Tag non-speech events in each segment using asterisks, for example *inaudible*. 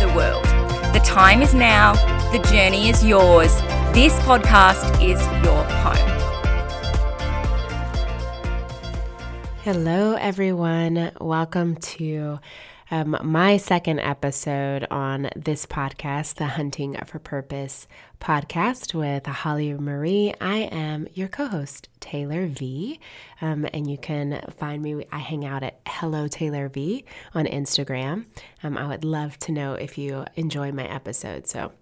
the world. The time is now, the journey is yours. This podcast is your home. Hello, everyone. Welcome to um, my second episode on this podcast, the Hunting for Purpose podcast with Holly Marie. I am your co host, Taylor V. Um, and you can find me, I hang out at Hello Taylor V on Instagram. Um, I would love to know if you enjoy my episode. So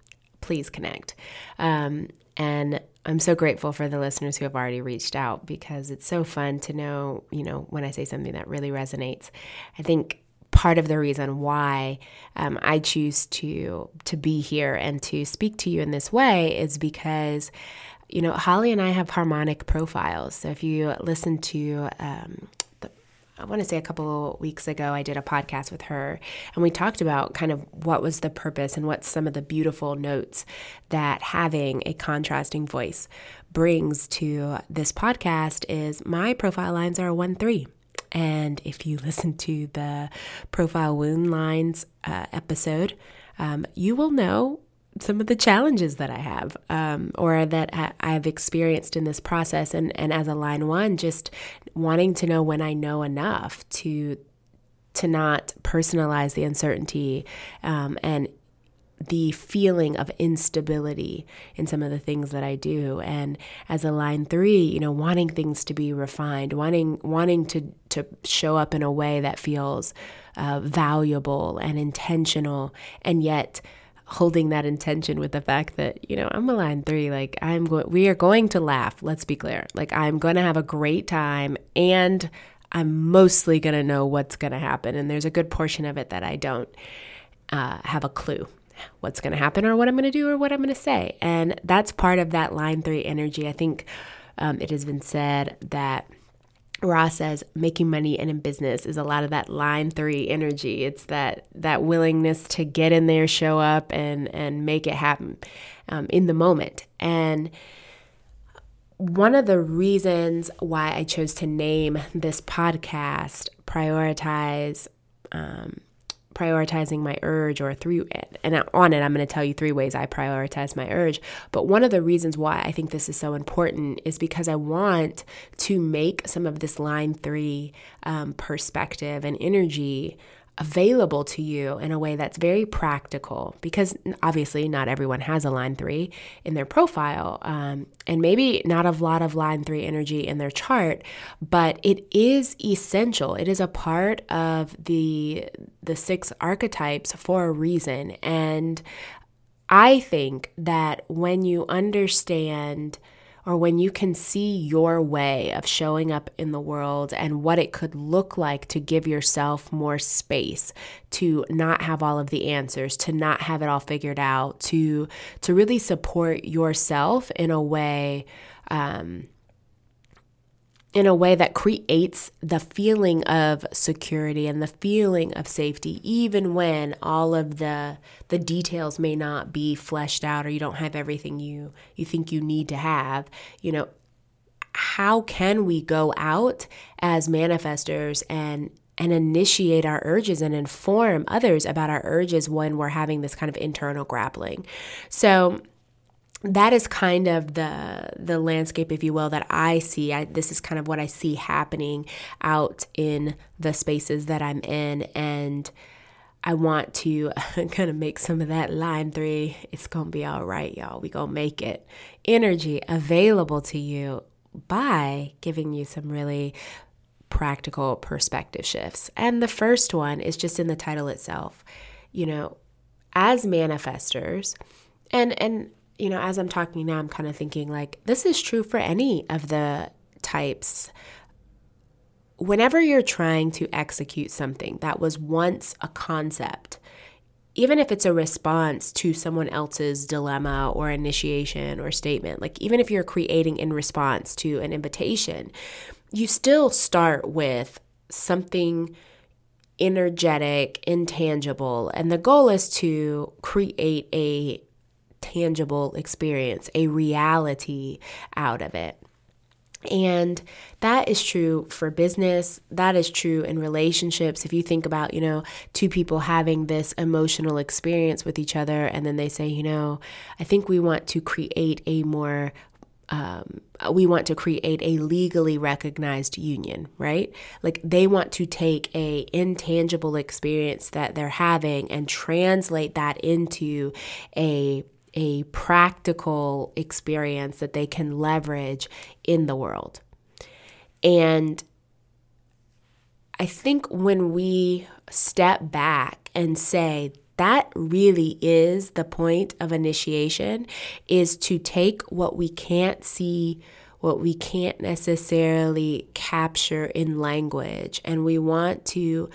please connect. Um, and I'm so grateful for the listeners who have already reached out because it's so fun to know, you know, when I say something that really resonates. I think part of the reason why um, I choose to to be here and to speak to you in this way is because you know Holly and I have harmonic profiles. So if you listen to um, I want to say a couple weeks ago, I did a podcast with her, and we talked about kind of what was the purpose and what some of the beautiful notes that having a contrasting voice brings to this podcast. Is my profile lines are one three. And if you listen to the profile wound lines uh, episode, um, you will know some of the challenges that I have um, or that I, have experienced in this process. And, and as a line one, just wanting to know when I know enough to to not personalize the uncertainty um, and the feeling of instability in some of the things that I do. And as a line three, you know, wanting things to be refined, wanting wanting to to show up in a way that feels uh, valuable and intentional, and yet holding that intention with the fact that you know I'm a line three. Like I'm going, we are going to laugh. Let's be clear. Like I'm going to have a great time and. I'm mostly going to know what's going to happen. And there's a good portion of it that I don't uh, have a clue what's going to happen or what I'm going to do or what I'm going to say. And that's part of that line three energy. I think um, it has been said that. Ross says making money and in business is a lot of that line three energy. It's that that willingness to get in there, show up, and and make it happen um, in the moment. And one of the reasons why I chose to name this podcast prioritize um, prioritizing my urge or through it. and on it i'm going to tell you three ways i prioritize my urge but one of the reasons why i think this is so important is because i want to make some of this line three um, perspective and energy available to you in a way that's very practical because obviously not everyone has a line three in their profile um, and maybe not a lot of line three energy in their chart but it is essential. It is a part of the the six archetypes for a reason. And i think that when you understand or when you can see your way of showing up in the world and what it could look like to give yourself more space to not have all of the answers to not have it all figured out to to really support yourself in a way um, in a way that creates the feeling of security and the feeling of safety even when all of the the details may not be fleshed out or you don't have everything you you think you need to have. You know how can we go out as manifestors and and initiate our urges and inform others about our urges when we're having this kind of internal grappling? So that is kind of the the landscape if you will that i see. I, this is kind of what i see happening out in the spaces that i'm in. And i want to *laughs* kind of make some of that line three. It's gonna be all right y'all. We gonna make it. Energy available to you by giving you some really practical perspective shifts. And the first one is just in the title itself. You know, as manifestors, and and you know, as I'm talking now, I'm kind of thinking like this is true for any of the types. Whenever you're trying to execute something that was once a concept, even if it's a response to someone else's dilemma or initiation or statement, like even if you're creating in response to an invitation, you still start with something energetic, intangible, and the goal is to create a tangible experience, a reality out of it. And that is true for business. That is true in relationships. If you think about, you know, two people having this emotional experience with each other, and then they say, you know, I think we want to create a more um, we want to create a legally recognized union right like they want to take a intangible experience that they're having and translate that into a a practical experience that they can leverage in the world. And I think when we step back and say, that really is the point of initiation is to take what we can't see what we can't necessarily capture in language and we want to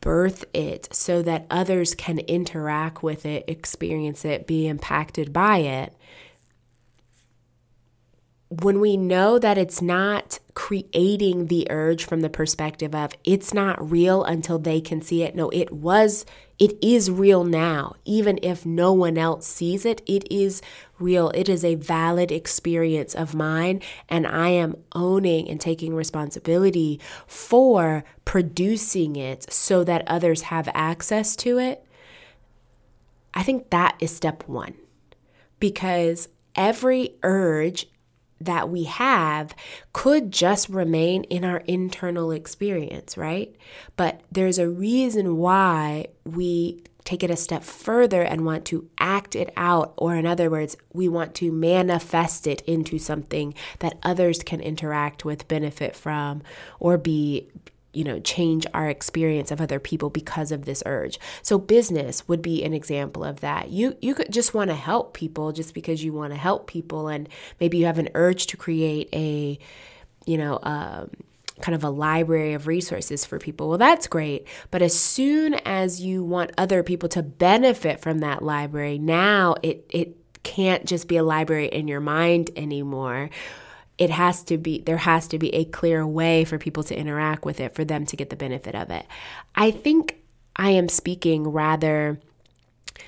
birth it so that others can interact with it, experience it, be impacted by it. When we know that it's not creating the urge from the perspective of it's not real until they can see it. No, it was, it is real now. Even if no one else sees it, it is real. It is a valid experience of mine. And I am owning and taking responsibility for producing it so that others have access to it. I think that is step one because every urge that we have could just remain in our internal experience, right? But there's a reason why we take it a step further and want to act it out, or in other words, we want to manifest it into something that others can interact with, benefit from, or be you know, change our experience of other people because of this urge. So business would be an example of that. You you could just want to help people just because you want to help people and maybe you have an urge to create a you know, um, kind of a library of resources for people. Well, that's great. But as soon as you want other people to benefit from that library, now it it can't just be a library in your mind anymore it has to be there has to be a clear way for people to interact with it for them to get the benefit of it i think i am speaking rather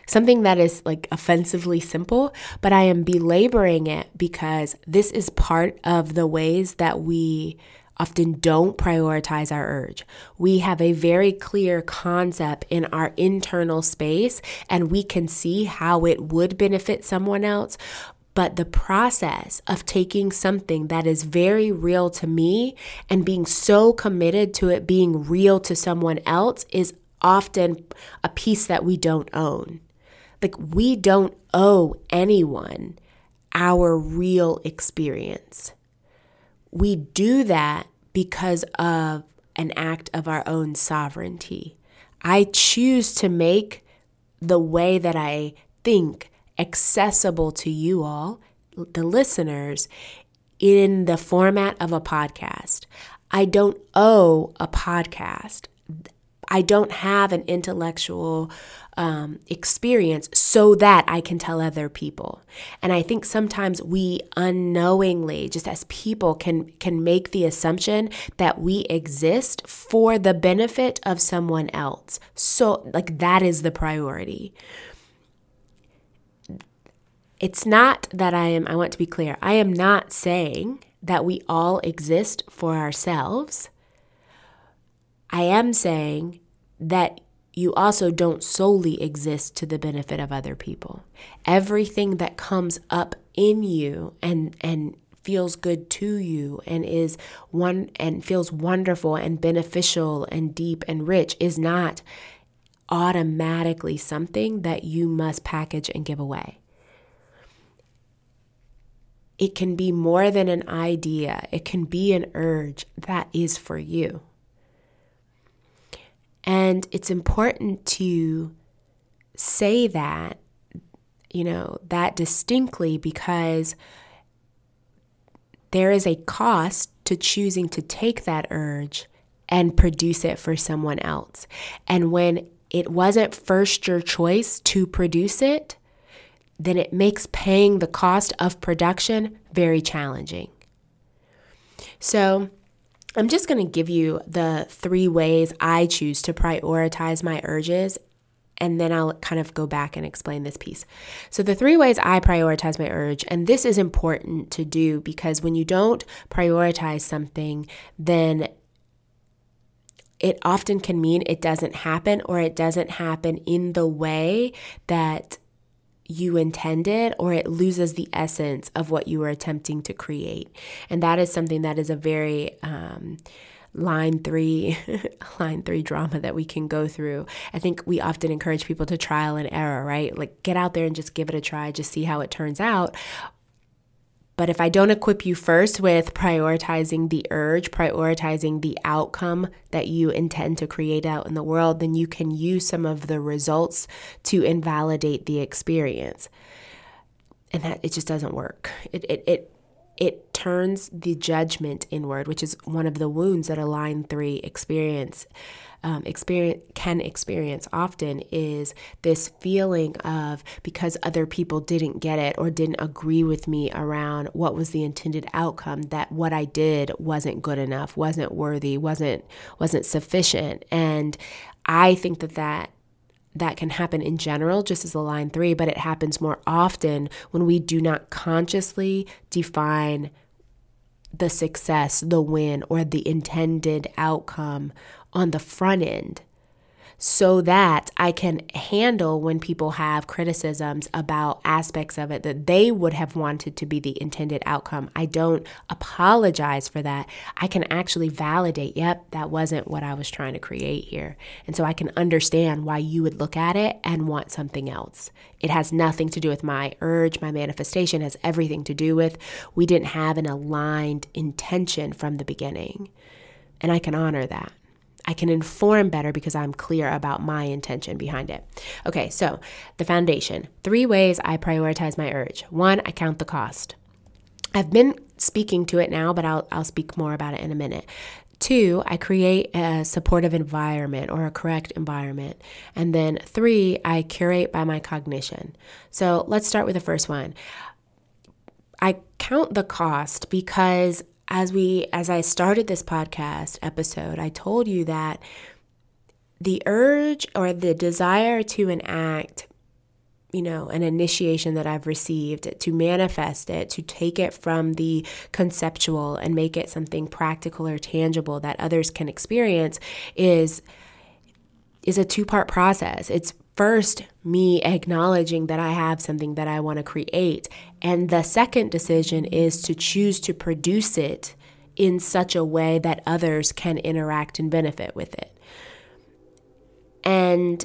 something that is like offensively simple but i am belaboring it because this is part of the ways that we often don't prioritize our urge. We have a very clear concept in our internal space and we can see how it would benefit someone else, but the process of taking something that is very real to me and being so committed to it being real to someone else is often a piece that we don't own. Like, we don't owe anyone our real experience. We do that because of an act of our own sovereignty. I choose to make the way that I think accessible to you all, the listeners, in the format of a podcast. I don't owe a podcast. I don't have an intellectual um, experience so that I can tell other people. And I think sometimes we unknowingly, just as people, can can make the assumption that we exist for the benefit of someone else. So, like that is the priority it's not that I am, I want to be clear, I am not saying that we all exist for ourselves. I am saying that you also don't solely exist to the benefit of other people. Everything that comes up in you and and feels good to you and is one and feels wonderful and beneficial and deep and rich is not automatically something that you must package and give away it can be more than an idea, it can be an urge that is for you. And it's important to say that, you know, that distinctly because there is a cost to choosing to take that urge and produce it for someone else. And when it wasn't first your choice to produce it, then it makes paying the cost of production very challenging. So, I'm just going to give you the three ways I choose to prioritize my urges, and then I'll kind of go back and explain this piece. So, the three ways I prioritize my urge, and this is important to do because when you don't prioritize something, then it often can mean it doesn't happen or it doesn't happen in the way that you intended or it loses the essence of what you were attempting to create. And that is something that is a very um, line three *laughs* line three drama that we can go through. I think we often encourage people to trial and error right? Like get out there and just give it a try just see how it turns out but if I don't equip you first with prioritizing the urge, prioritizing the outcome that you intend to create out in the world, then you can use some of the results to invalidate the experience. And that it just doesn't work. It it it it turns the judgment inward, which is one of the wounds that a line three experience um, experience can experience often is this feeling of because other people didn't get it or didn't agree with me around what was the intended outcome that what I did wasn't good enough, wasn't worthy, wasn't wasn't sufficient, and I think that that that can happen in general, just as a line three, but it happens more often when we do not consciously define the success, the win, or the intended outcome on the front end so that I can handle when people have criticisms about aspects of it that they would have wanted to be the intended outcome. I don't apologize for that. I can actually validate, yep, that wasn't what I was trying to create here. And so I can understand why you would look at it and want something else. It has nothing to do with my urge, my manifestation has everything to do with we didn't have an aligned intention from the beginning. And I can honor that. I can inform better because I'm clear about my intention behind it. Okay, so the foundation three ways I prioritize my urge. One, I count the cost. I've been speaking to it now, but I'll, I'll speak more about it in a minute. Two, I create a supportive environment or a correct environment. And then three, I curate by my cognition. So let's start with the first one. I count the cost because as we as I started this podcast episode, I told you that the urge or the desire to enact you know, an initiation that I've received, to manifest it, to take it from the conceptual and make it something practical or tangible that others can experience is is a two-part process. It's first me acknowledging that I have something that I want to create. And the second decision is to choose to produce it in such a way that others can interact and benefit with it. And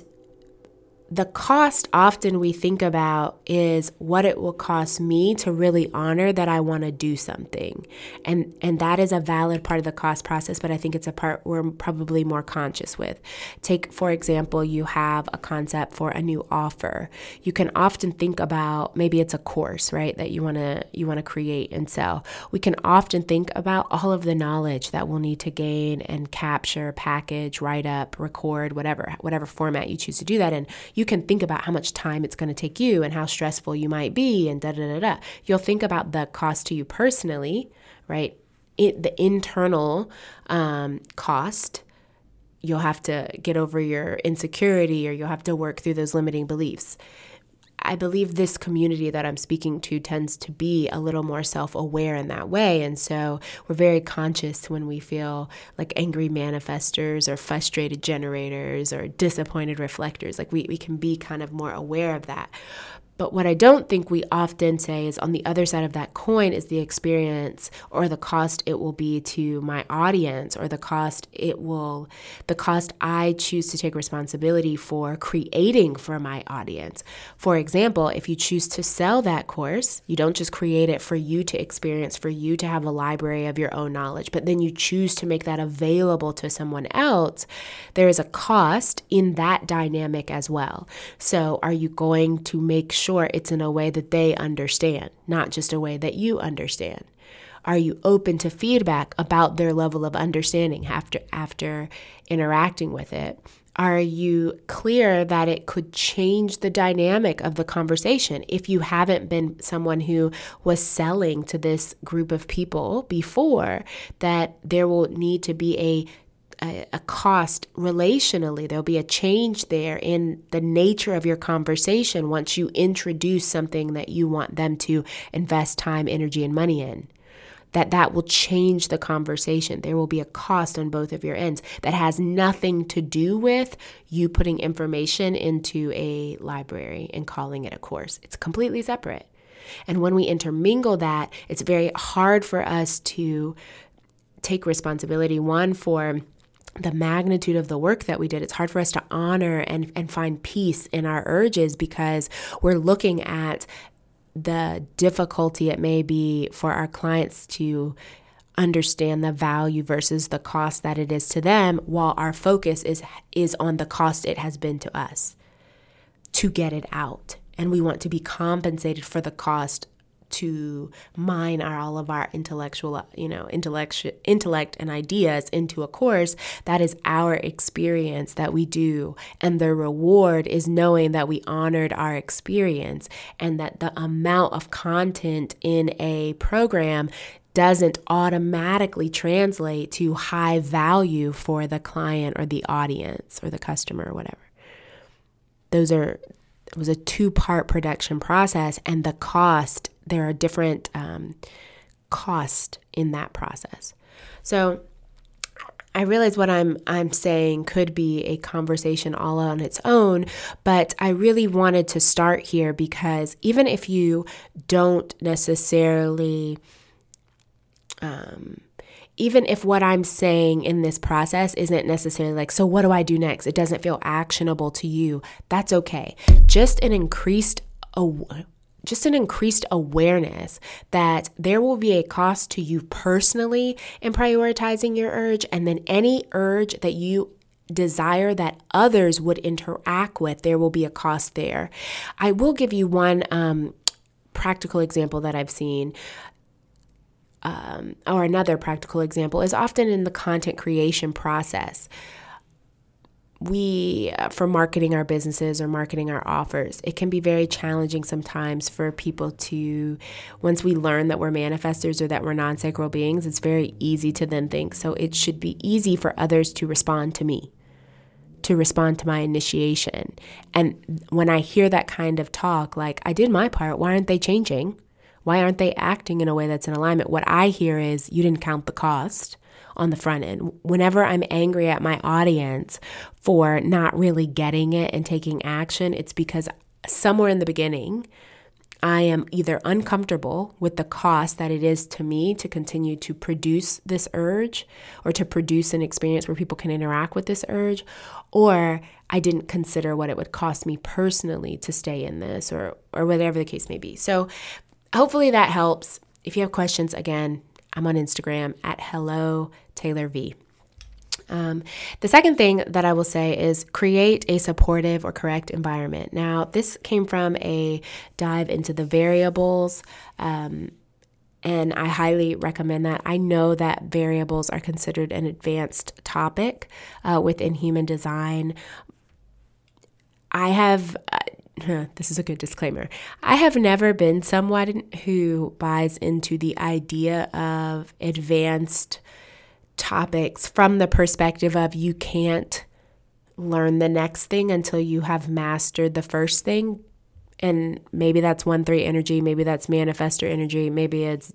the cost often we think about is what it will cost me to really honor that I want to do something. And and that is a valid part of the cost process, but I think it's a part we're probably more conscious with. Take for example, you have a concept for a new offer. You can often think about maybe it's a course, right, that you want to you want to create and sell. We can often think about all of the knowledge that we'll need to gain and capture, package, write up, record, whatever whatever format you choose to do that in. You you can think about how much time it's going to take you and how stressful you might be and da da da da. You'll think about the cost to you personally, right? It, the internal um, cost. You'll have to get over your insecurity or you'll have to work through those limiting beliefs. I believe this community that I'm speaking to tends to be a little more self aware in that way. And so we're very conscious when we feel like angry manifestors or frustrated generators or disappointed reflectors. Like we, we can be kind of more aware of that. But what I don't think we often say is on the other side of that coin is the experience or the cost it will be to my audience or the cost it will, the cost I choose to take responsibility for creating for my audience. For example, if you choose to sell that course, you don't just create it for you to experience, for you to have a library of your own knowledge, but then you choose to make that available to someone else. There is a cost in that dynamic as well. So, are you going to make sure? Sure it's in a way that they understand, not just a way that you understand. Are you open to feedback about their level of understanding after after interacting with it? Are you clear that it could change the dynamic of the conversation? If you haven't been someone who was selling to this group of people before, that there will need to be a a, a cost relationally. There'll be a change there in the nature of your conversation once you introduce something that you want them to invest time, energy, and money in that that will change the conversation. There will be a cost on both of your ends that has nothing to do with you putting information into a library and calling it a course. It's completely separate. And when we intermingle that, it's very hard for us to take responsibility one for the magnitude of the work that we did, it's hard for us to honor and, and find peace in our urges because we're looking at the difficulty it may be for our clients to understand the value versus the cost that it is to them while our focus is is on the cost it has been to us to get it out. And we want to be compensated for the cost to mine our, all of our intellectual, you know, intellect, intellect and ideas into a course, that is our experience that we do. And the reward is knowing that we honored our experience and that the amount of content in a program doesn't automatically translate to high value for the client or the audience or the customer or whatever. Those are it was a two part production process and the cost there are different um, cost in that process. So I realize what I'm I'm saying could be a conversation all on its own, but I really wanted to start here because even if you don't necessarily um, even if what I'm saying in this process isn't necessarily like, so what do I do next? It doesn't feel actionable to you. That's okay. Just an increased just an increased awareness that there will be a cost to you personally in prioritizing your urge, and then any urge that you desire that others would interact with, there will be a cost there. I will give you one um, practical example that I've seen. Um, or another practical example is often in the content creation process we, uh, for marketing our businesses or marketing our offers, it can be very challenging sometimes for people to, once we learn that we're manifestors or that we're non sacral beings, it's very easy to then think, so it should be easy for others to respond to me, to respond to my initiation. And when I hear that kind of talk, like, I did my part, why aren't they changing? Why aren't they acting in a way that's in alignment? What I hear is, you didn't count the cost on the front end. Whenever I'm angry at my audience for not really getting it and taking action, it's because somewhere in the beginning, I am either uncomfortable with the cost that it is to me to continue to produce this urge or to produce an experience where people can interact with this urge, or I didn't consider what it would cost me personally to stay in this or or whatever the case may be. So hopefully that helps. If you have questions again, I'm on Instagram at hello Taylor V. Um, the second thing that I will say is create a supportive or correct environment. Now, this came from a dive into the variables. Um, and I highly recommend that. I know that variables are considered an advanced topic uh, within human design. I have, uh, *laughs* this is a good disclaimer, I have never been someone who buys into the idea of advanced topics from the perspective of you can't learn the next thing until you have mastered the first thing. And maybe that's 1 3 energy, maybe that's manifestor energy, maybe it's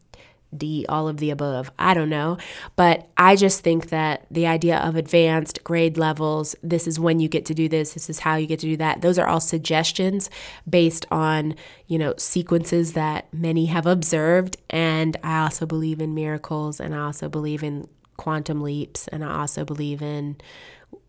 D, all of the above. I don't know. But I just think that the idea of advanced grade levels, this is when you get to do this, this is how you get to do that, those are all suggestions based on, you know, sequences that many have observed. And I also believe in miracles and I also believe in quantum leaps and I also believe in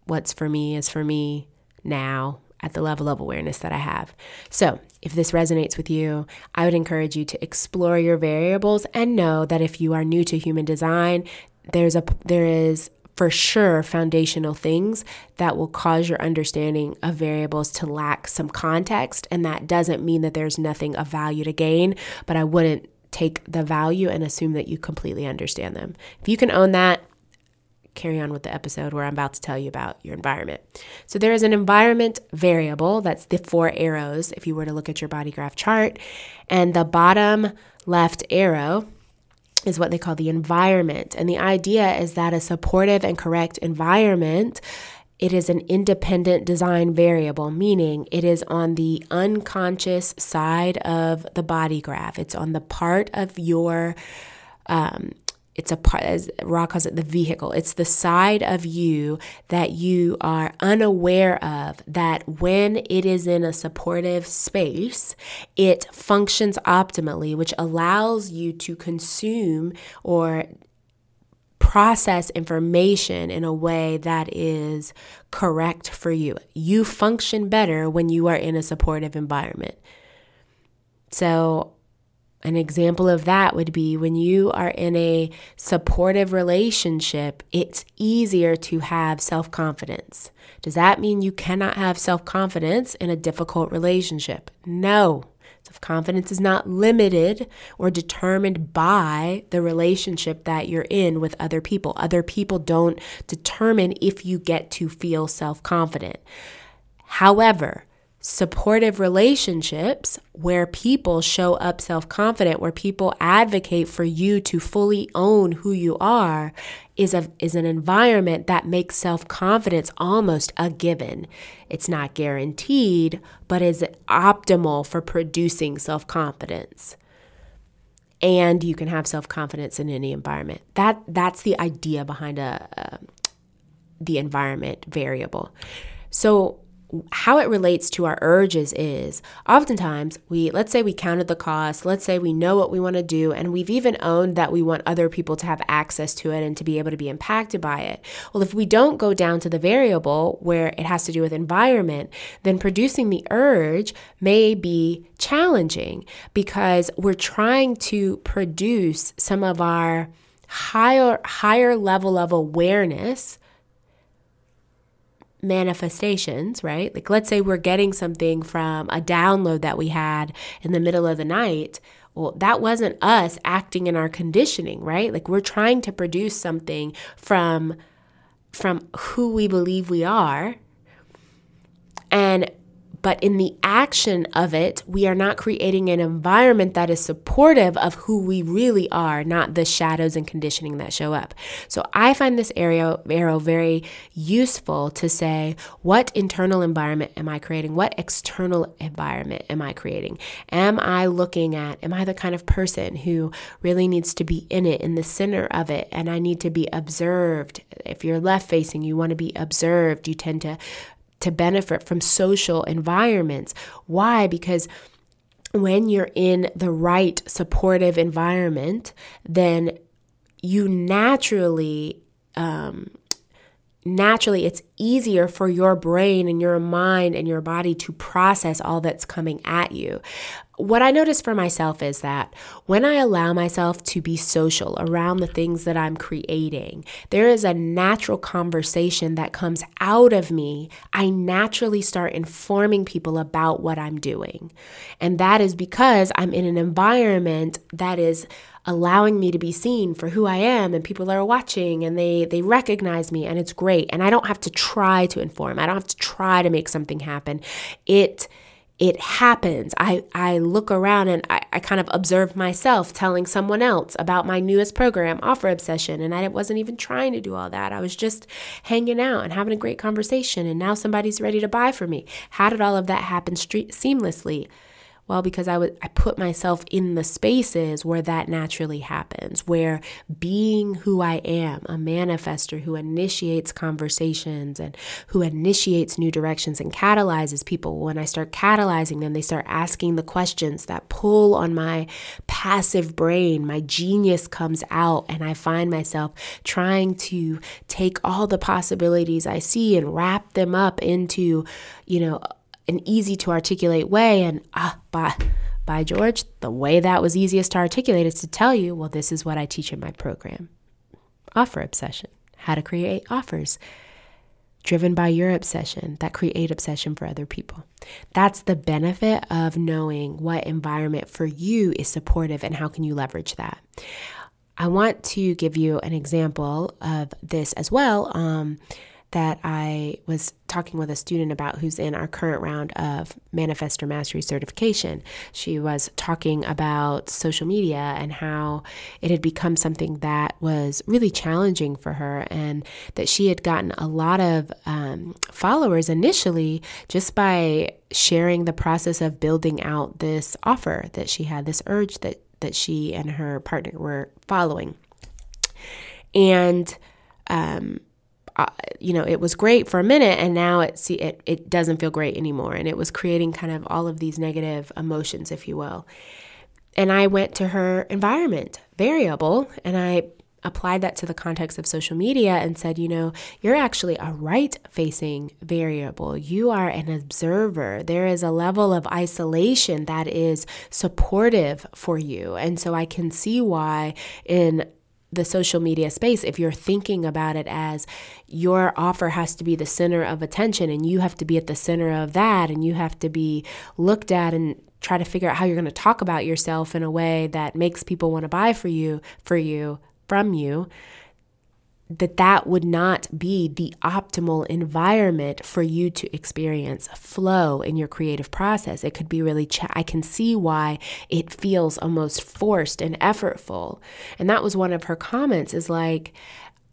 what's for me is for me now at the level of awareness that I have. So, if this resonates with you, I would encourage you to explore your variables and know that if you are new to human design, there's a there is for sure foundational things that will cause your understanding of variables to lack some context and that doesn't mean that there's nothing of value to gain, but I wouldn't take the value and assume that you completely understand them. If you can own that, carry on with the episode where I'm about to tell you about your environment. So there is an environment variable, that's the four arrows if you were to look at your body graph chart, and the bottom left arrow is what they call the environment. And the idea is that a supportive and correct environment it is an independent design variable, meaning it is on the unconscious side of the body graph. It's on the part of your um, it's a part, as Ra calls it, the vehicle. It's the side of you that you are unaware of, that when it is in a supportive space, it functions optimally, which allows you to consume or process information in a way that is correct for you. You function better when you are in a supportive environment. So, an example of that would be when you are in a supportive relationship, it's easier to have self confidence. Does that mean you cannot have self confidence in a difficult relationship? No. Self confidence is not limited or determined by the relationship that you're in with other people. Other people don't determine if you get to feel self confident. However, supportive relationships where people show up self confident, where people advocate for you to fully own who you are, is, a, is an environment that makes self confidence almost a given. It's not guaranteed, but is optimal for producing self confidence. And you can have self confidence in any environment. That that's the idea behind a, a the environment variable. So how it relates to our urges is oftentimes we let's say we counted the cost let's say we know what we want to do and we've even owned that we want other people to have access to it and to be able to be impacted by it. Well if we don't go down to the variable where it has to do with environment then producing the urge may be challenging because we're trying to produce some of our higher higher level of awareness manifestations, right? Like, let's say we're getting something from a download that we had in the middle of the night. Well, that wasn't us acting in our conditioning, right? Like, we're trying to produce something from from who we believe we are. And but in the action of it, we are not creating an environment that is supportive of who we really are, not the shadows and conditioning that show up. So I find this arrow, arrow very useful to say, what internal environment am I creating? What external environment am I creating? Am I looking at, am I the kind of person who really needs to be in it, in the center of it, and I need to be observed? If you're left facing, you want to be observed. You tend to to benefit from social environments. Why? Because when you're in the right supportive environment, then you naturally um, naturally it's easier for your brain and your mind and your body to process all that's coming at you. What I notice for myself is that when I allow myself to be social around the things that I'm creating, there is a natural conversation that comes out of me. I naturally start informing people about what I'm doing. And that is because I'm in an environment that is allowing me to be seen for who I am and people are watching and they they recognize me and it's great and I don't have to try to inform. I don't have to try to make something happen. It it happens. I, I look around and I, I kind of observe myself telling someone else about my newest program, Offer Obsession. And I wasn't even trying to do all that. I was just hanging out and having a great conversation. And now somebody's ready to buy for me. How did all of that happen street, seamlessly? Well, because I would I put myself in the spaces where that naturally happens, where being who I am, a manifester who initiates conversations and who initiates new directions and catalyzes people. When I start catalyzing them, they start asking the questions that pull on my passive brain. My genius comes out and I find myself trying to take all the possibilities I see and wrap them up into, you know, an easy to articulate way. And ah, by, by George, the way that was easiest to articulate is to tell you, well, this is what I teach in my program offer obsession, how to create offers driven by your obsession that create obsession for other people. That's the benefit of knowing what environment for you is supportive and how can you leverage that. I want to give you an example of this as well. Um, that I was talking with a student about who's in our current round of Manifestor Mastery certification. She was talking about social media and how it had become something that was really challenging for her, and that she had gotten a lot of um, followers initially just by sharing the process of building out this offer that she had, this urge that, that she and her partner were following. And um, uh, you know, it was great for a minute and now it, see, it, it doesn't feel great anymore. And it was creating kind of all of these negative emotions, if you will. And I went to her environment variable and I applied that to the context of social media and said, you know, you're actually a right facing variable. You are an observer. There is a level of isolation that is supportive for you. And so I can see why in the social media space, if you're thinking about it as your offer has to be the center of attention and you have to be at the center of that and you have to be looked at and try to figure out how you're going to talk about yourself in a way that makes people want to buy for you, for you, from you, that that would not be the optimal environment for you to experience flow in your creative process it could be really ch- i can see why it feels almost forced and effortful and that was one of her comments is like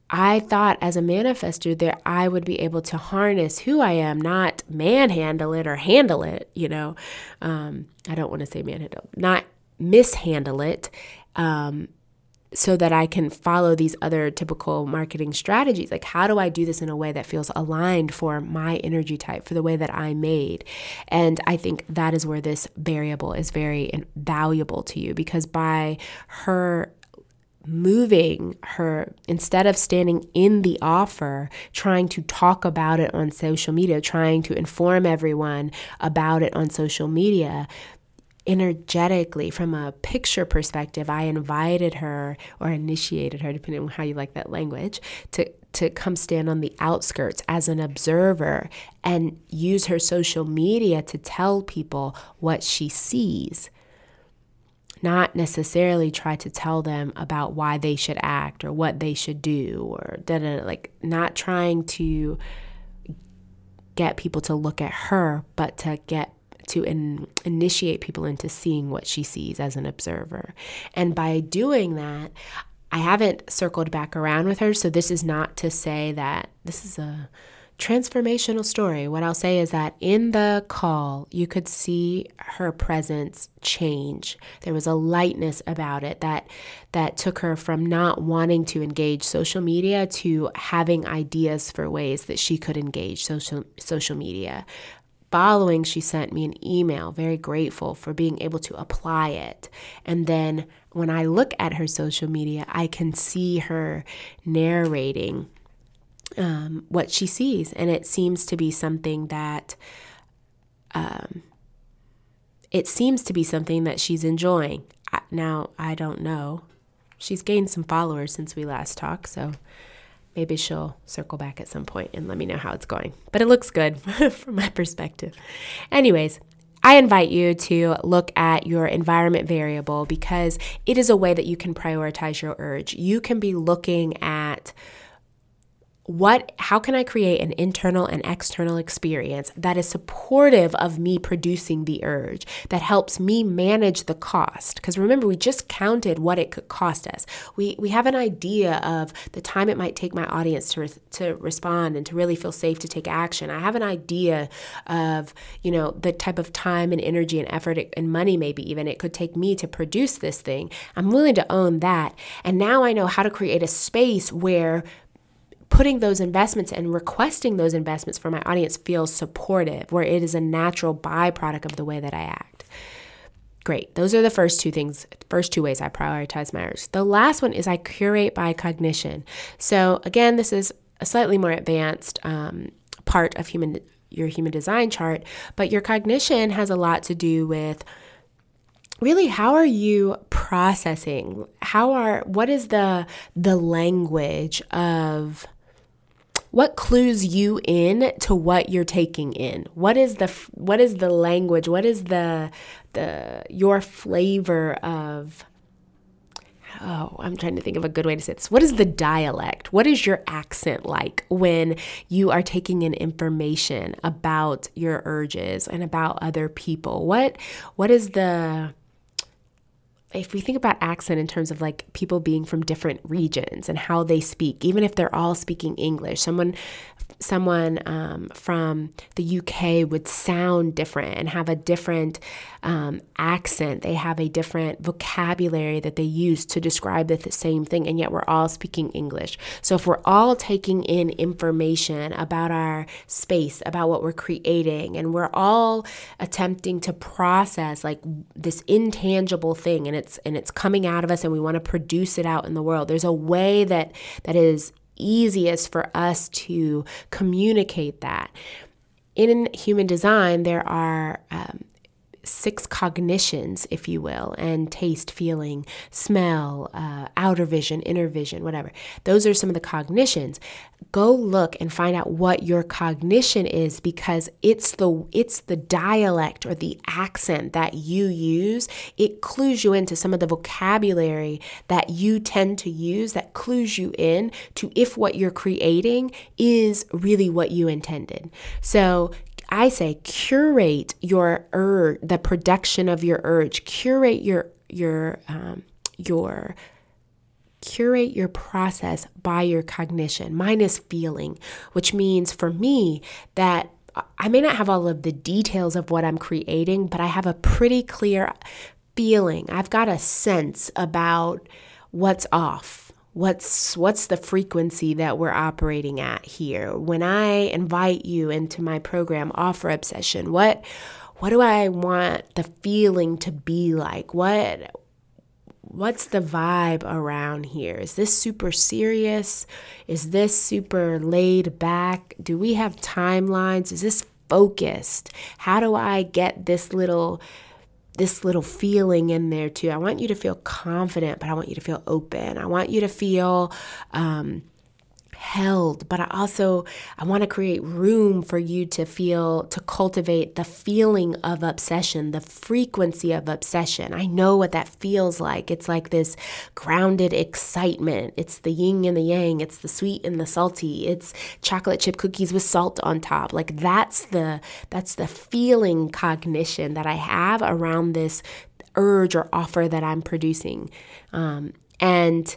I thought as a manifester that I would be able to harness who I am, not manhandle it or handle it, you know. Um, I don't want to say manhandle, not mishandle it, um, so that I can follow these other typical marketing strategies. Like, how do I do this in a way that feels aligned for my energy type, for the way that I made? And I think that is where this variable is very valuable to you because by her moving her instead of standing in the offer trying to talk about it on social media trying to inform everyone about it on social media energetically, from a picture perspective, I invited her or initiated her, depending on how you like that language, to, to come stand on the outskirts as an observer and use her social media to tell people what she sees. Not necessarily try to tell them about why they should act or what they should do or da da, like not trying to get people to look at her, but to get to in, initiate people into seeing what she sees as an observer. And by doing that, I haven't circled back around with her. So this is not to say that this is a transformational story. What I'll say is that in the call, you could see her presence change. There was a lightness about it that that took her from not wanting to engage social media to having ideas for ways that she could engage social social media following, she sent me an email, very grateful for being able to apply it. And then when I look at her social media, I can see her narrating um, what she sees. And it seems to be something that. Um, it seems to be something that she's enjoying. Now, I don't know. She's gained some followers since we last talked, so maybe she'll circle back at some point and let me know how it's going. But it looks good *laughs* from my perspective. Anyways, I invite you to look at your environment variable because it is a way that you can prioritize your urge. You can be looking at what how can i create an internal and external experience that is supportive of me producing the urge that helps me manage the cost? Because remember we just counted what it could cost us. We we have an idea of the time it might take my audience to to respond and to really feel safe to take action. I have an idea of you know the type of time and energy and effort and money maybe even it could take me to produce this thing. I'm willing to own that. And now i know how to create a space where putting those investments and requesting those investments for my audience feels supportive, where it is a natural byproduct of the way that I act. Great. Those are the first two things, first two ways I prioritize my urge. The last one is I curate by cognition. So again, this is a slightly more advanced um, part of human your human design chart, but your cognition has a lot to do with really how are you processing how are what is the the language of what clues you in to what you're taking in? What is the what is the language? What is the the your flavor of oh i'm trying to think of a good way to say this. What is the dialect? What is your accent like when you are taking in information about your urges and about other people? What what is the if we think about accent in terms of like people being from different regions and how they speak, even if they're all speaking English, someone someone um, from the UK would sound different and have a different um, accent. They have a different vocabulary that they use to describe the same thing, and yet we're all speaking English. So if we're all taking in information about our space, about what we're creating, and we're all attempting to process like this intangible thing, and it's and it's coming out of us, and we want to produce it out in the world. There's a way that that is easiest for us to communicate that. In human design, there are um, six cognitions, if you will, and taste, feeling, smell, uh, outer vision, inner vision, whatever. Those are some of the cognitions. Go look and find out what your cognition is because it's the it's the dialect or the accent that you use. It clues you into some of the vocabulary that you tend to use that clues you in to if what you're creating is really what you intended. So I say curate your urge, the production of your urge, curate your your um, your curate your process by your cognition. Mine is feeling, which means for me that I may not have all of the details of what I'm creating, but I have a pretty clear feeling. I've got a sense about what's off what's what's the frequency that we're operating at here? When i invite you into my program offer obsession what what do i want the feeling to be like? What what's the vibe around here? Is this super serious? Is this super laid back? Do we have timelines? Is this focused? How do i get this little this little feeling in there too. I want you to feel confident, but I want you to feel open. I want you to feel um, held but i also i want to create room for you to feel to cultivate the feeling of obsession the frequency of obsession. I know what that feels like. It's like this grounded excitement. It's the yin and the yang. It's the sweet and the salty. It's chocolate chip cookies with salt on top. Like that's the that's the feeling cognition that i have around this urge or offer that i'm producing. Um, and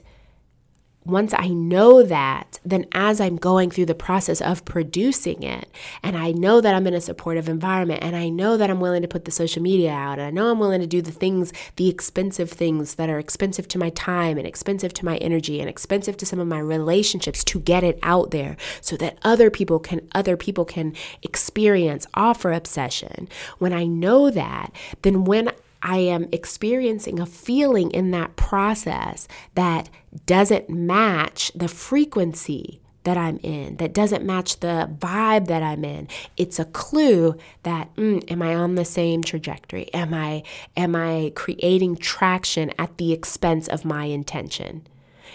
once I know that, then as I'm going through the process of producing it, and I know that I'm in a supportive environment, and I know that I'm willing to put the social media out, and I know I'm willing to do the things, the expensive things that are expensive to my time and expensive to my energy and expensive to some of my relationships to get it out there so that other people can other people can experience offer obsession. When I know that, then when I am experiencing a feeling in that process that doesn't match the frequency that I'm in, that doesn't match the vibe that I'm in. It's a clue that mm, am I on the same trajectory? Am I am I creating traction at the expense of my intention?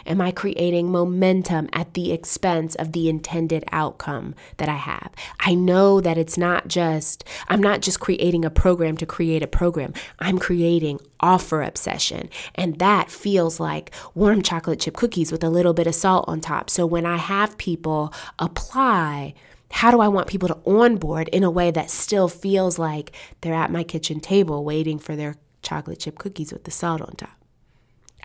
Am I creating momentum at the expense of the intended outcome that I have? I know that it's not just, I'm not just creating a program to create a program. I'm creating offer obsession. And that feels like warm chocolate chip cookies with a little bit of salt on top. So when I have people apply, how do I want people to onboard in a way that still feels like they're at my kitchen table waiting for their chocolate chip cookies with the salt on top?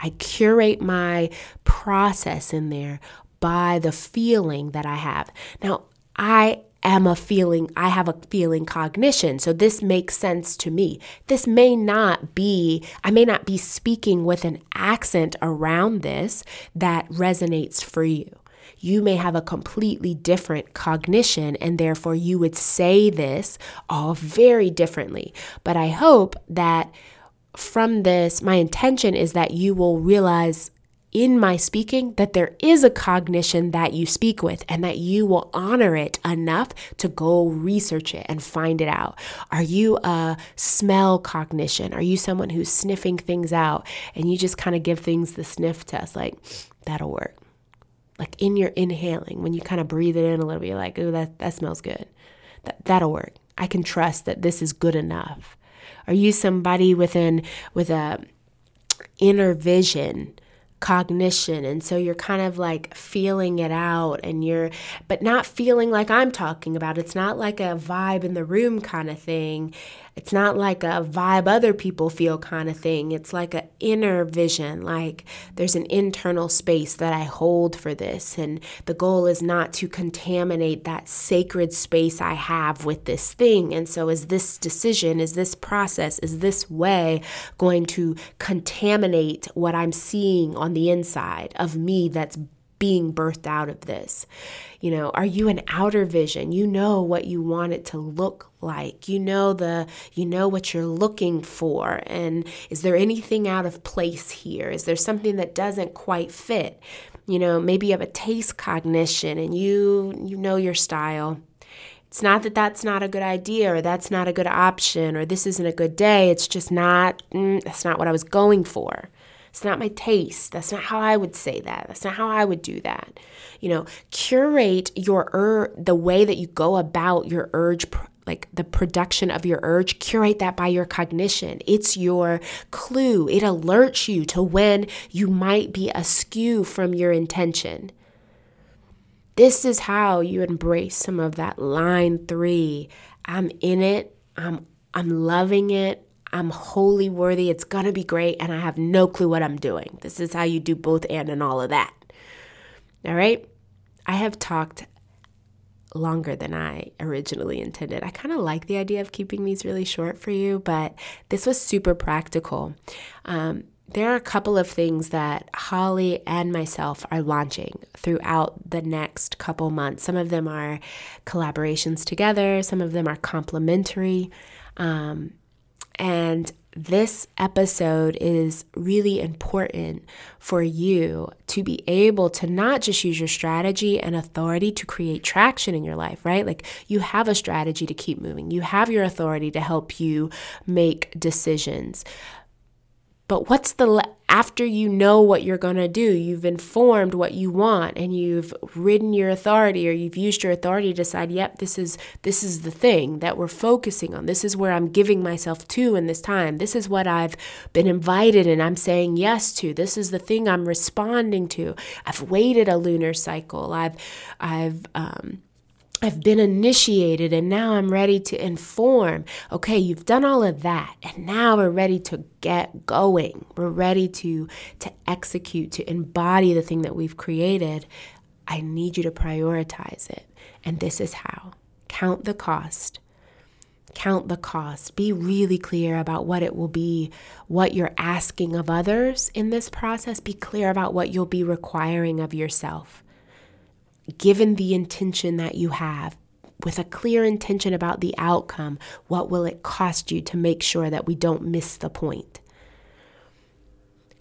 I curate my process in there by the feeling that I have. Now, I am a feeling, I have a feeling cognition. So this makes sense to me. This may not be, I may not be speaking with an accent around this that resonates for you you may have a completely different cognition, and therefore you would say this all very differently. But I hope that from this, my intention is that you will realize in my speaking that there is a cognition that you speak with and that you will honor it enough to go research it and find it out. Are you a smell cognition? Are you someone who's sniffing things out and you just kind of give things the sniff test like that'll work? like in your inhaling, when you kind of breathe it in a little bit, you're like, oh, that, that smells good. That, that'll work. I can trust that this is good enough. Are you somebody within with a inner vision cognition? And so you're kind of like feeling it out and you're but not feeling like I'm talking about. It's not like a vibe in the room kind of thing it's not like a vibe other people feel kind of thing. It's like an inner vision, like there's an internal space that I hold for this. And the goal is not to contaminate that sacred space I have with this thing. And so, is this decision, is this process, is this way going to contaminate what I'm seeing on the inside of me that's being birthed out of this? You know, are you an outer vision? You know what you want it to look like. You know the you know what you're looking for and is there anything out of place here? Is there something that doesn't quite fit? You know, maybe you have a taste cognition and you you know your style. It's not that that's not a good idea or that's not a good option or this isn't a good day. It's just not, mm, that's not what I was going for. It's not my taste. That's not how I would say that. That's not how I would do that. You know, curate your ur- the way that you go about your urge like the production of your urge, curate that by your cognition. It's your clue. It alerts you to when you might be askew from your intention. This is how you embrace some of that line 3. I'm in it. I'm I'm loving it. I'm wholly worthy. It's going to be great. And I have no clue what I'm doing. This is how you do both and and all of that. All right. I have talked longer than I originally intended. I kind of like the idea of keeping these really short for you, but this was super practical. Um, there are a couple of things that Holly and myself are launching throughout the next couple months. Some of them are collaborations together, some of them are complementary. Um, and this episode is really important for you to be able to not just use your strategy and authority to create traction in your life, right? Like you have a strategy to keep moving, you have your authority to help you make decisions. But what's the after you know what you're going to do, you've informed what you want and you've ridden your authority or you've used your authority to decide, yep, this is this is the thing that we're focusing on. This is where I'm giving myself to in this time. This is what I've been invited and I'm saying yes to. This is the thing I'm responding to. I've waited a lunar cycle. I've I've um I've been initiated and now I'm ready to inform. Okay, you've done all of that and now we're ready to get going. We're ready to to execute, to embody the thing that we've created. I need you to prioritize it. And this is how. Count the cost. Count the cost. Be really clear about what it will be, what you're asking of others in this process. Be clear about what you'll be requiring of yourself given the intention that you have, with a clear intention about the outcome, what will it cost you to make sure that we don't miss the point?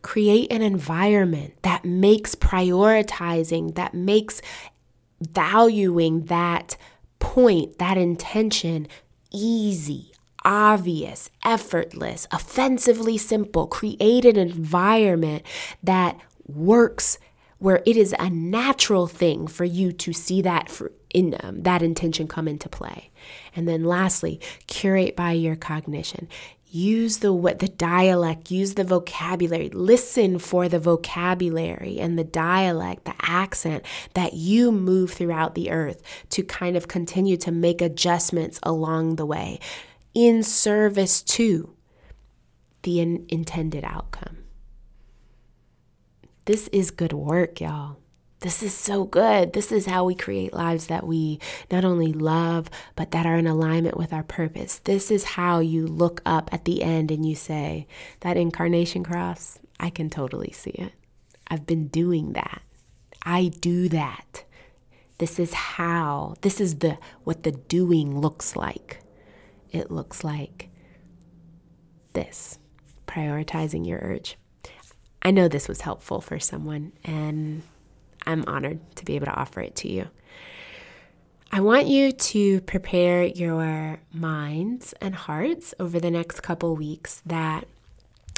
Create an environment that makes prioritizing, that makes valuing that point, that intention easy, obvious, effortless, offensively simple. Create an environment that works where it is a natural thing for you to see that in um, that intention come into play. And then lastly, curate by your cognition. Use the what the dialect, use the vocabulary. Listen for the vocabulary and the dialect, the accent that you move throughout the earth to kind of continue to make adjustments along the way in service to the in- intended outcome. This is good work, y'all. This is so good. This is how we create lives that we not only love, but that are in alignment with our purpose. This is how you look up at the end and you say, That incarnation cross, I can totally see it. I've been doing that. I do that. This is how, this is the what the doing looks like. It looks like this prioritizing your urge. I know this was helpful for someone, and I'm honored to be able to offer it to you. I want you to prepare your minds and hearts over the next couple weeks that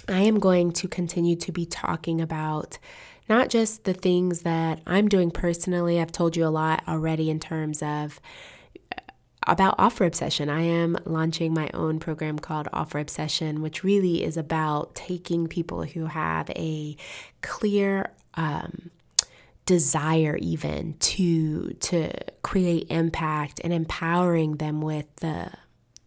I am going to continue to be talking about not just the things that I'm doing personally. I've told you a lot already in terms of about offer obsession. I am launching my own program called Offer Obsession, which really is about taking people who have a clear um, desire even to to create impact and empowering them with the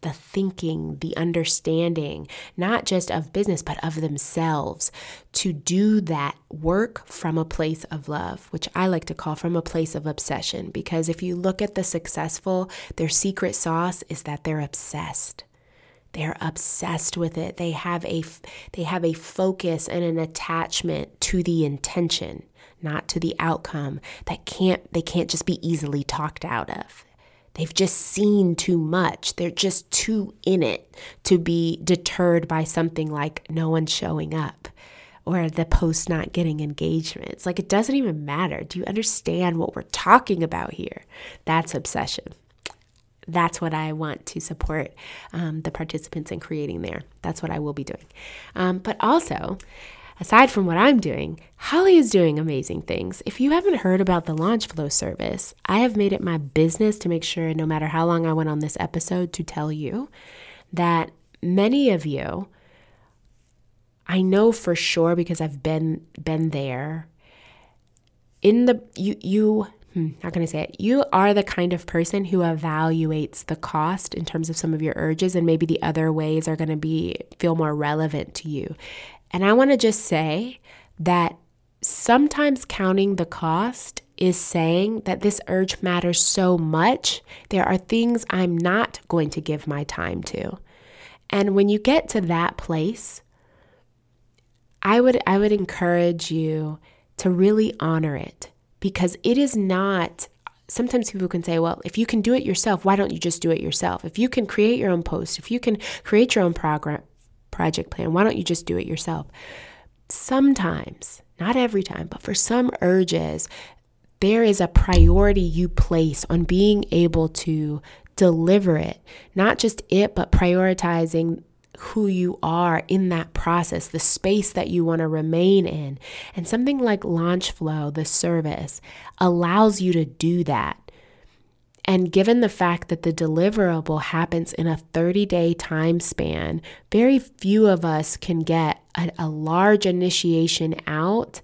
the thinking, the understanding, not just of business, but of themselves, to do that work from a place of love, which I like to call from a place of obsession. Because if you look at the successful, their secret sauce is that they're obsessed. They're obsessed with it. They have a they have a focus and an attachment to the intention not to the outcome that can't they can't just be easily talked out of. They've just seen too much. They're just too in it to be deterred by something like no one showing up or the post not getting engagement. It's like it doesn't even matter. Do you understand what we're talking about here? That's obsession. That's what I want to support um, the participants in creating there. That's what I will be doing. Um, but also, aside from what I'm doing, Holly is doing amazing things. If you haven't heard about the Launch Flow service, I have made it my business to make sure, no matter how long I went on this episode, to tell you that many of you, I know for sure because I've been been there. In the you you hmm, how can I say it? You are the kind of person who evaluates the cost in terms of some of your urges, and maybe the other ways are going to be feel more relevant to you. And I want to just say that sometimes counting the cost is saying that this urge matters so much, there are things I'm not going to give my time to. And when you get to that place, I would I would encourage you to really honor it because it is not sometimes people can say, well, if you can do it yourself, why don't you just do it yourself? If you can create your own post, if you can create your own program project plan, why don't you just do it yourself? Sometimes, not every time, but for some urges, there is a priority you place on being able to deliver it, not just it, but prioritizing who you are in that process, the space that you want to remain in. And something like Launch Flow, the service, allows you to do that. And given the fact that the deliverable happens in a 30 day time span, very few of us can get a, a, large initiation out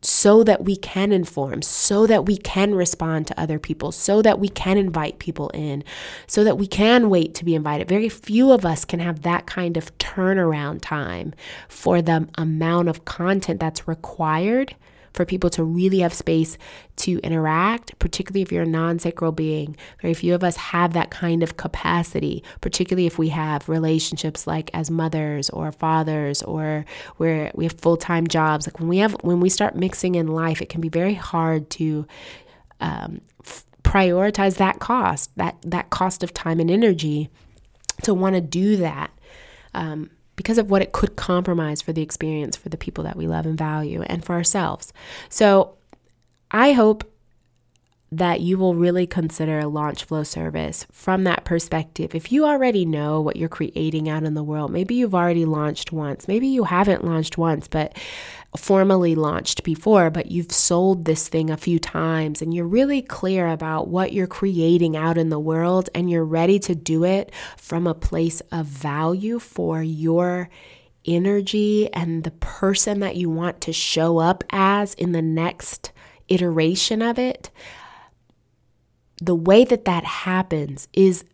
so that we can inform, so that we can respond to other people, so that we can invite people in, so that we can wait to be invited. Very few of us can have that kind of turnaround time for the amount of content that's required for people to really have space to interact, particularly if you're a non sacral being. Very few of us have that kind of capacity, particularly if we have relationships like as mothers or fathers or where we have full time jobs. Like when we have, when we start mixing in life, it can be very hard to um, prioritize that cost, that, that cost of time and energy to want to do that. Um, because of what it could compromise for the experience for the people that we love and value and for ourselves. So I hope that you will really consider a launch flow service from that perspective. If you already know what you're creating out in the world, maybe you've already launched once, maybe you haven't launched once, but formally launched before, but you've sold this thing a few times and you're really clear about what you're creating out in the world and you're ready to do it from a place of value for your energy and the person that you want to show up as in the next iteration of it, the way that that happens is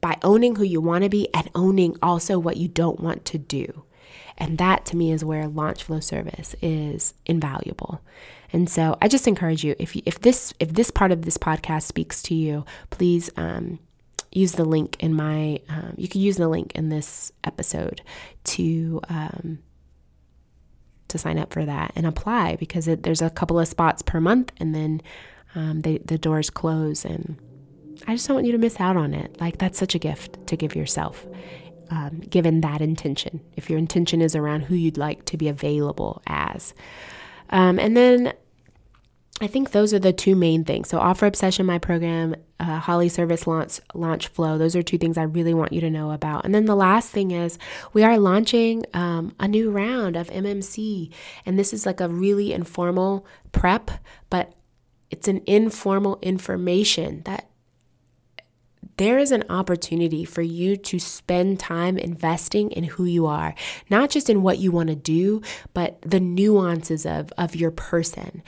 by owning who you want to be and owning also what you don't want to do. And that to me is where launch flow service is invaluable. And so I just encourage you if you, if this if this part of this podcast speaks to you, please um, use the link in my um, you can use the link in this episode to um, to sign up for that and apply because it, there's a couple of spots per month and then um, they, the doors close and I just don't want you to miss out on it. Like that's such a gift to give yourself um, given that intention, if your intention is around who you'd like to be available as. Um, and then I think those are the two main things. So, Offer Obsession, my program, uh, Holly Service launch, launch Flow. Those are two things I really want you to know about. And then the last thing is we are launching um, a new round of MMC. And this is like a really informal prep, but it's an informal information that there is an opportunity for you to spend time investing in who you are, not just in what you want to do, but the nuances of, of your person.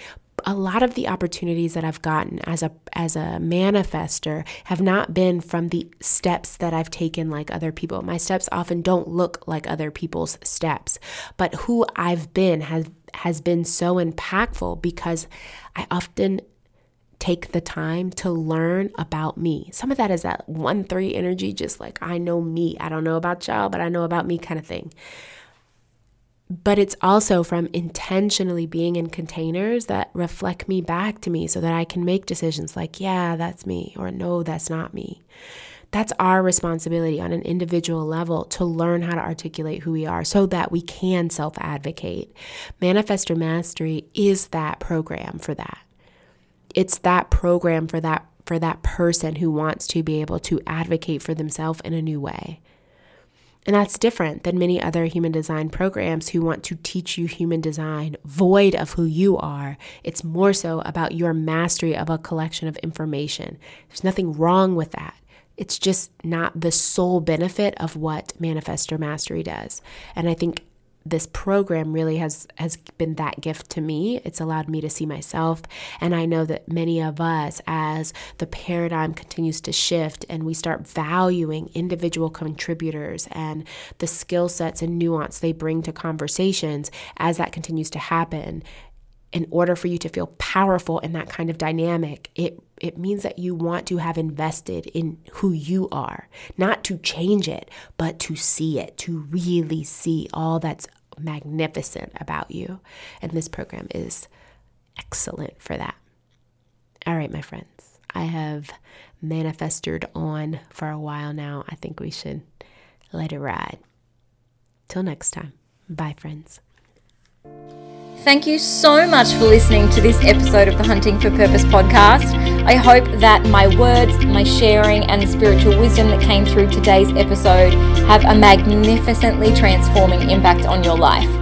A lot of the opportunities that I've gotten as a as a manifester have not been from the steps that I've taken like other people. My steps often don't look like other people's steps, but who I've been has has been so impactful because I often take the time to learn about me. Some of that is that 1 3 energy, just like I know me. I don't know about y'all, but I know about me kind of thing. But it's also from intentionally being in containers that reflect me back to me so that I can make decisions like, yeah, that's me, or no, that's not me. That's our responsibility on an individual level to learn how to articulate who we are so that we can self advocate. Manifestor Mastery is that program for that it's that program for that for that person who wants to be able to advocate for themselves in a new way. And that's different than many other human design programs who want to teach you human design void of who you are. It's more so about your mastery of a collection of information. There's nothing wrong with that. It's just not the sole benefit of what Manifestor Mastery does. And I think this program really has has been that gift to me. It's allowed me to see myself and I know that many of us as the paradigm continues to shift and we start valuing individual contributors and the skill sets and nuance they bring to conversations as that continues to happen in order for you to feel powerful in that kind of dynamic, it it means that you want to have invested in who you are, not to change it, but to see it, to really see all that's magnificent about you. And this program is excellent for that. All right, my friends, I have manifested on for a while now. I think we should let it ride. Till next time. Bye, friends. Thank you so much for listening to this episode of the Hunting for Purpose podcast. I hope that my words, my sharing, and the spiritual wisdom that came through today's episode have a magnificently transforming impact on your life.